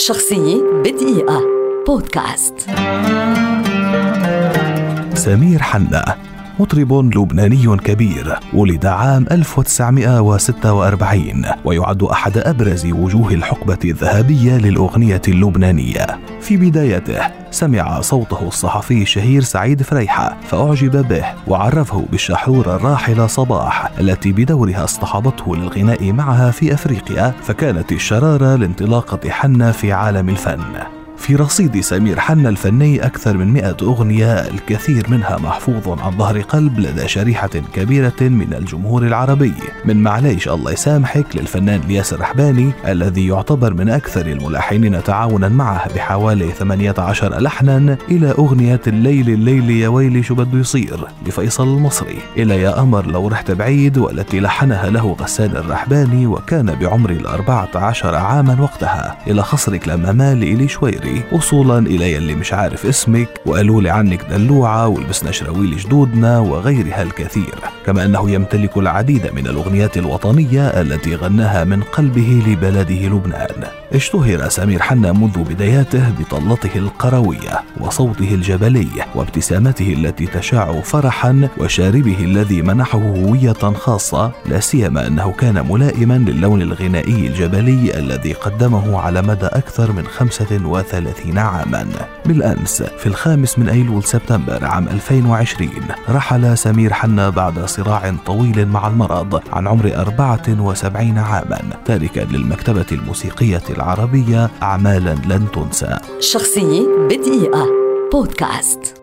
شخصية بدقيقة. بودكاست. سمير حنا مطرب لبناني كبير ولد عام 1946 ويعد أحد أبرز وجوه الحقبة الذهبية للأغنية اللبنانية. في بدايته سمع صوته الصحفي الشهير سعيد فريحة فأعجب به وعرفه بالشحرورة الراحلة صباح التي بدورها اصطحبته للغناء معها في أفريقيا فكانت الشرارة لانطلاقة حنا في عالم الفن. في رصيد سمير حنا الفني أكثر من مئة أغنية الكثير منها محفوظ عن ظهر قلب لدى شريحة كبيرة من الجمهور العربي. من معليش الله يسامحك للفنان الياس الرحباني الذي يعتبر من أكثر الملحنين تعاونا معه بحوالي 18 لحنا إلى أغنية الليل الليل يا ويلي شو بده يصير؟ لفيصل المصري. إلى يا قمر لو رحت بعيد والتي لحنها له غسان الرحباني وكان بعمر الأربعة عشر عاما وقتها. إلى خصرك لما مال إلي شويري وصولا إلى يلي مش عارف اسمك وقالوا لي عنك دلوعة ولبسنا شراويل جدودنا وغيرها الكثير كما أنه يمتلك العديد من الأغنيات الوطنية التي غناها من قلبه لبلده لبنان. اشتهر سمير حنا منذ بداياته بطلته القروية وصوته الجبلي وابتسامته التي تشاع فرحا وشاربه الذي منحه هوية خاصة لا سيما أنه كان ملائما للون الغنائي الجبلي الذي قدمه على مدى أكثر من 35 عاما. بالأمس في الخامس من أيلول سبتمبر عام 2020 رحل سمير حنا بعد صراع طويل مع المرض عن عمر 74 عاما تاركا للمكتبة الموسيقية العربية أعمالا لن تنسى. شخصية بدقيقة. بودكاست.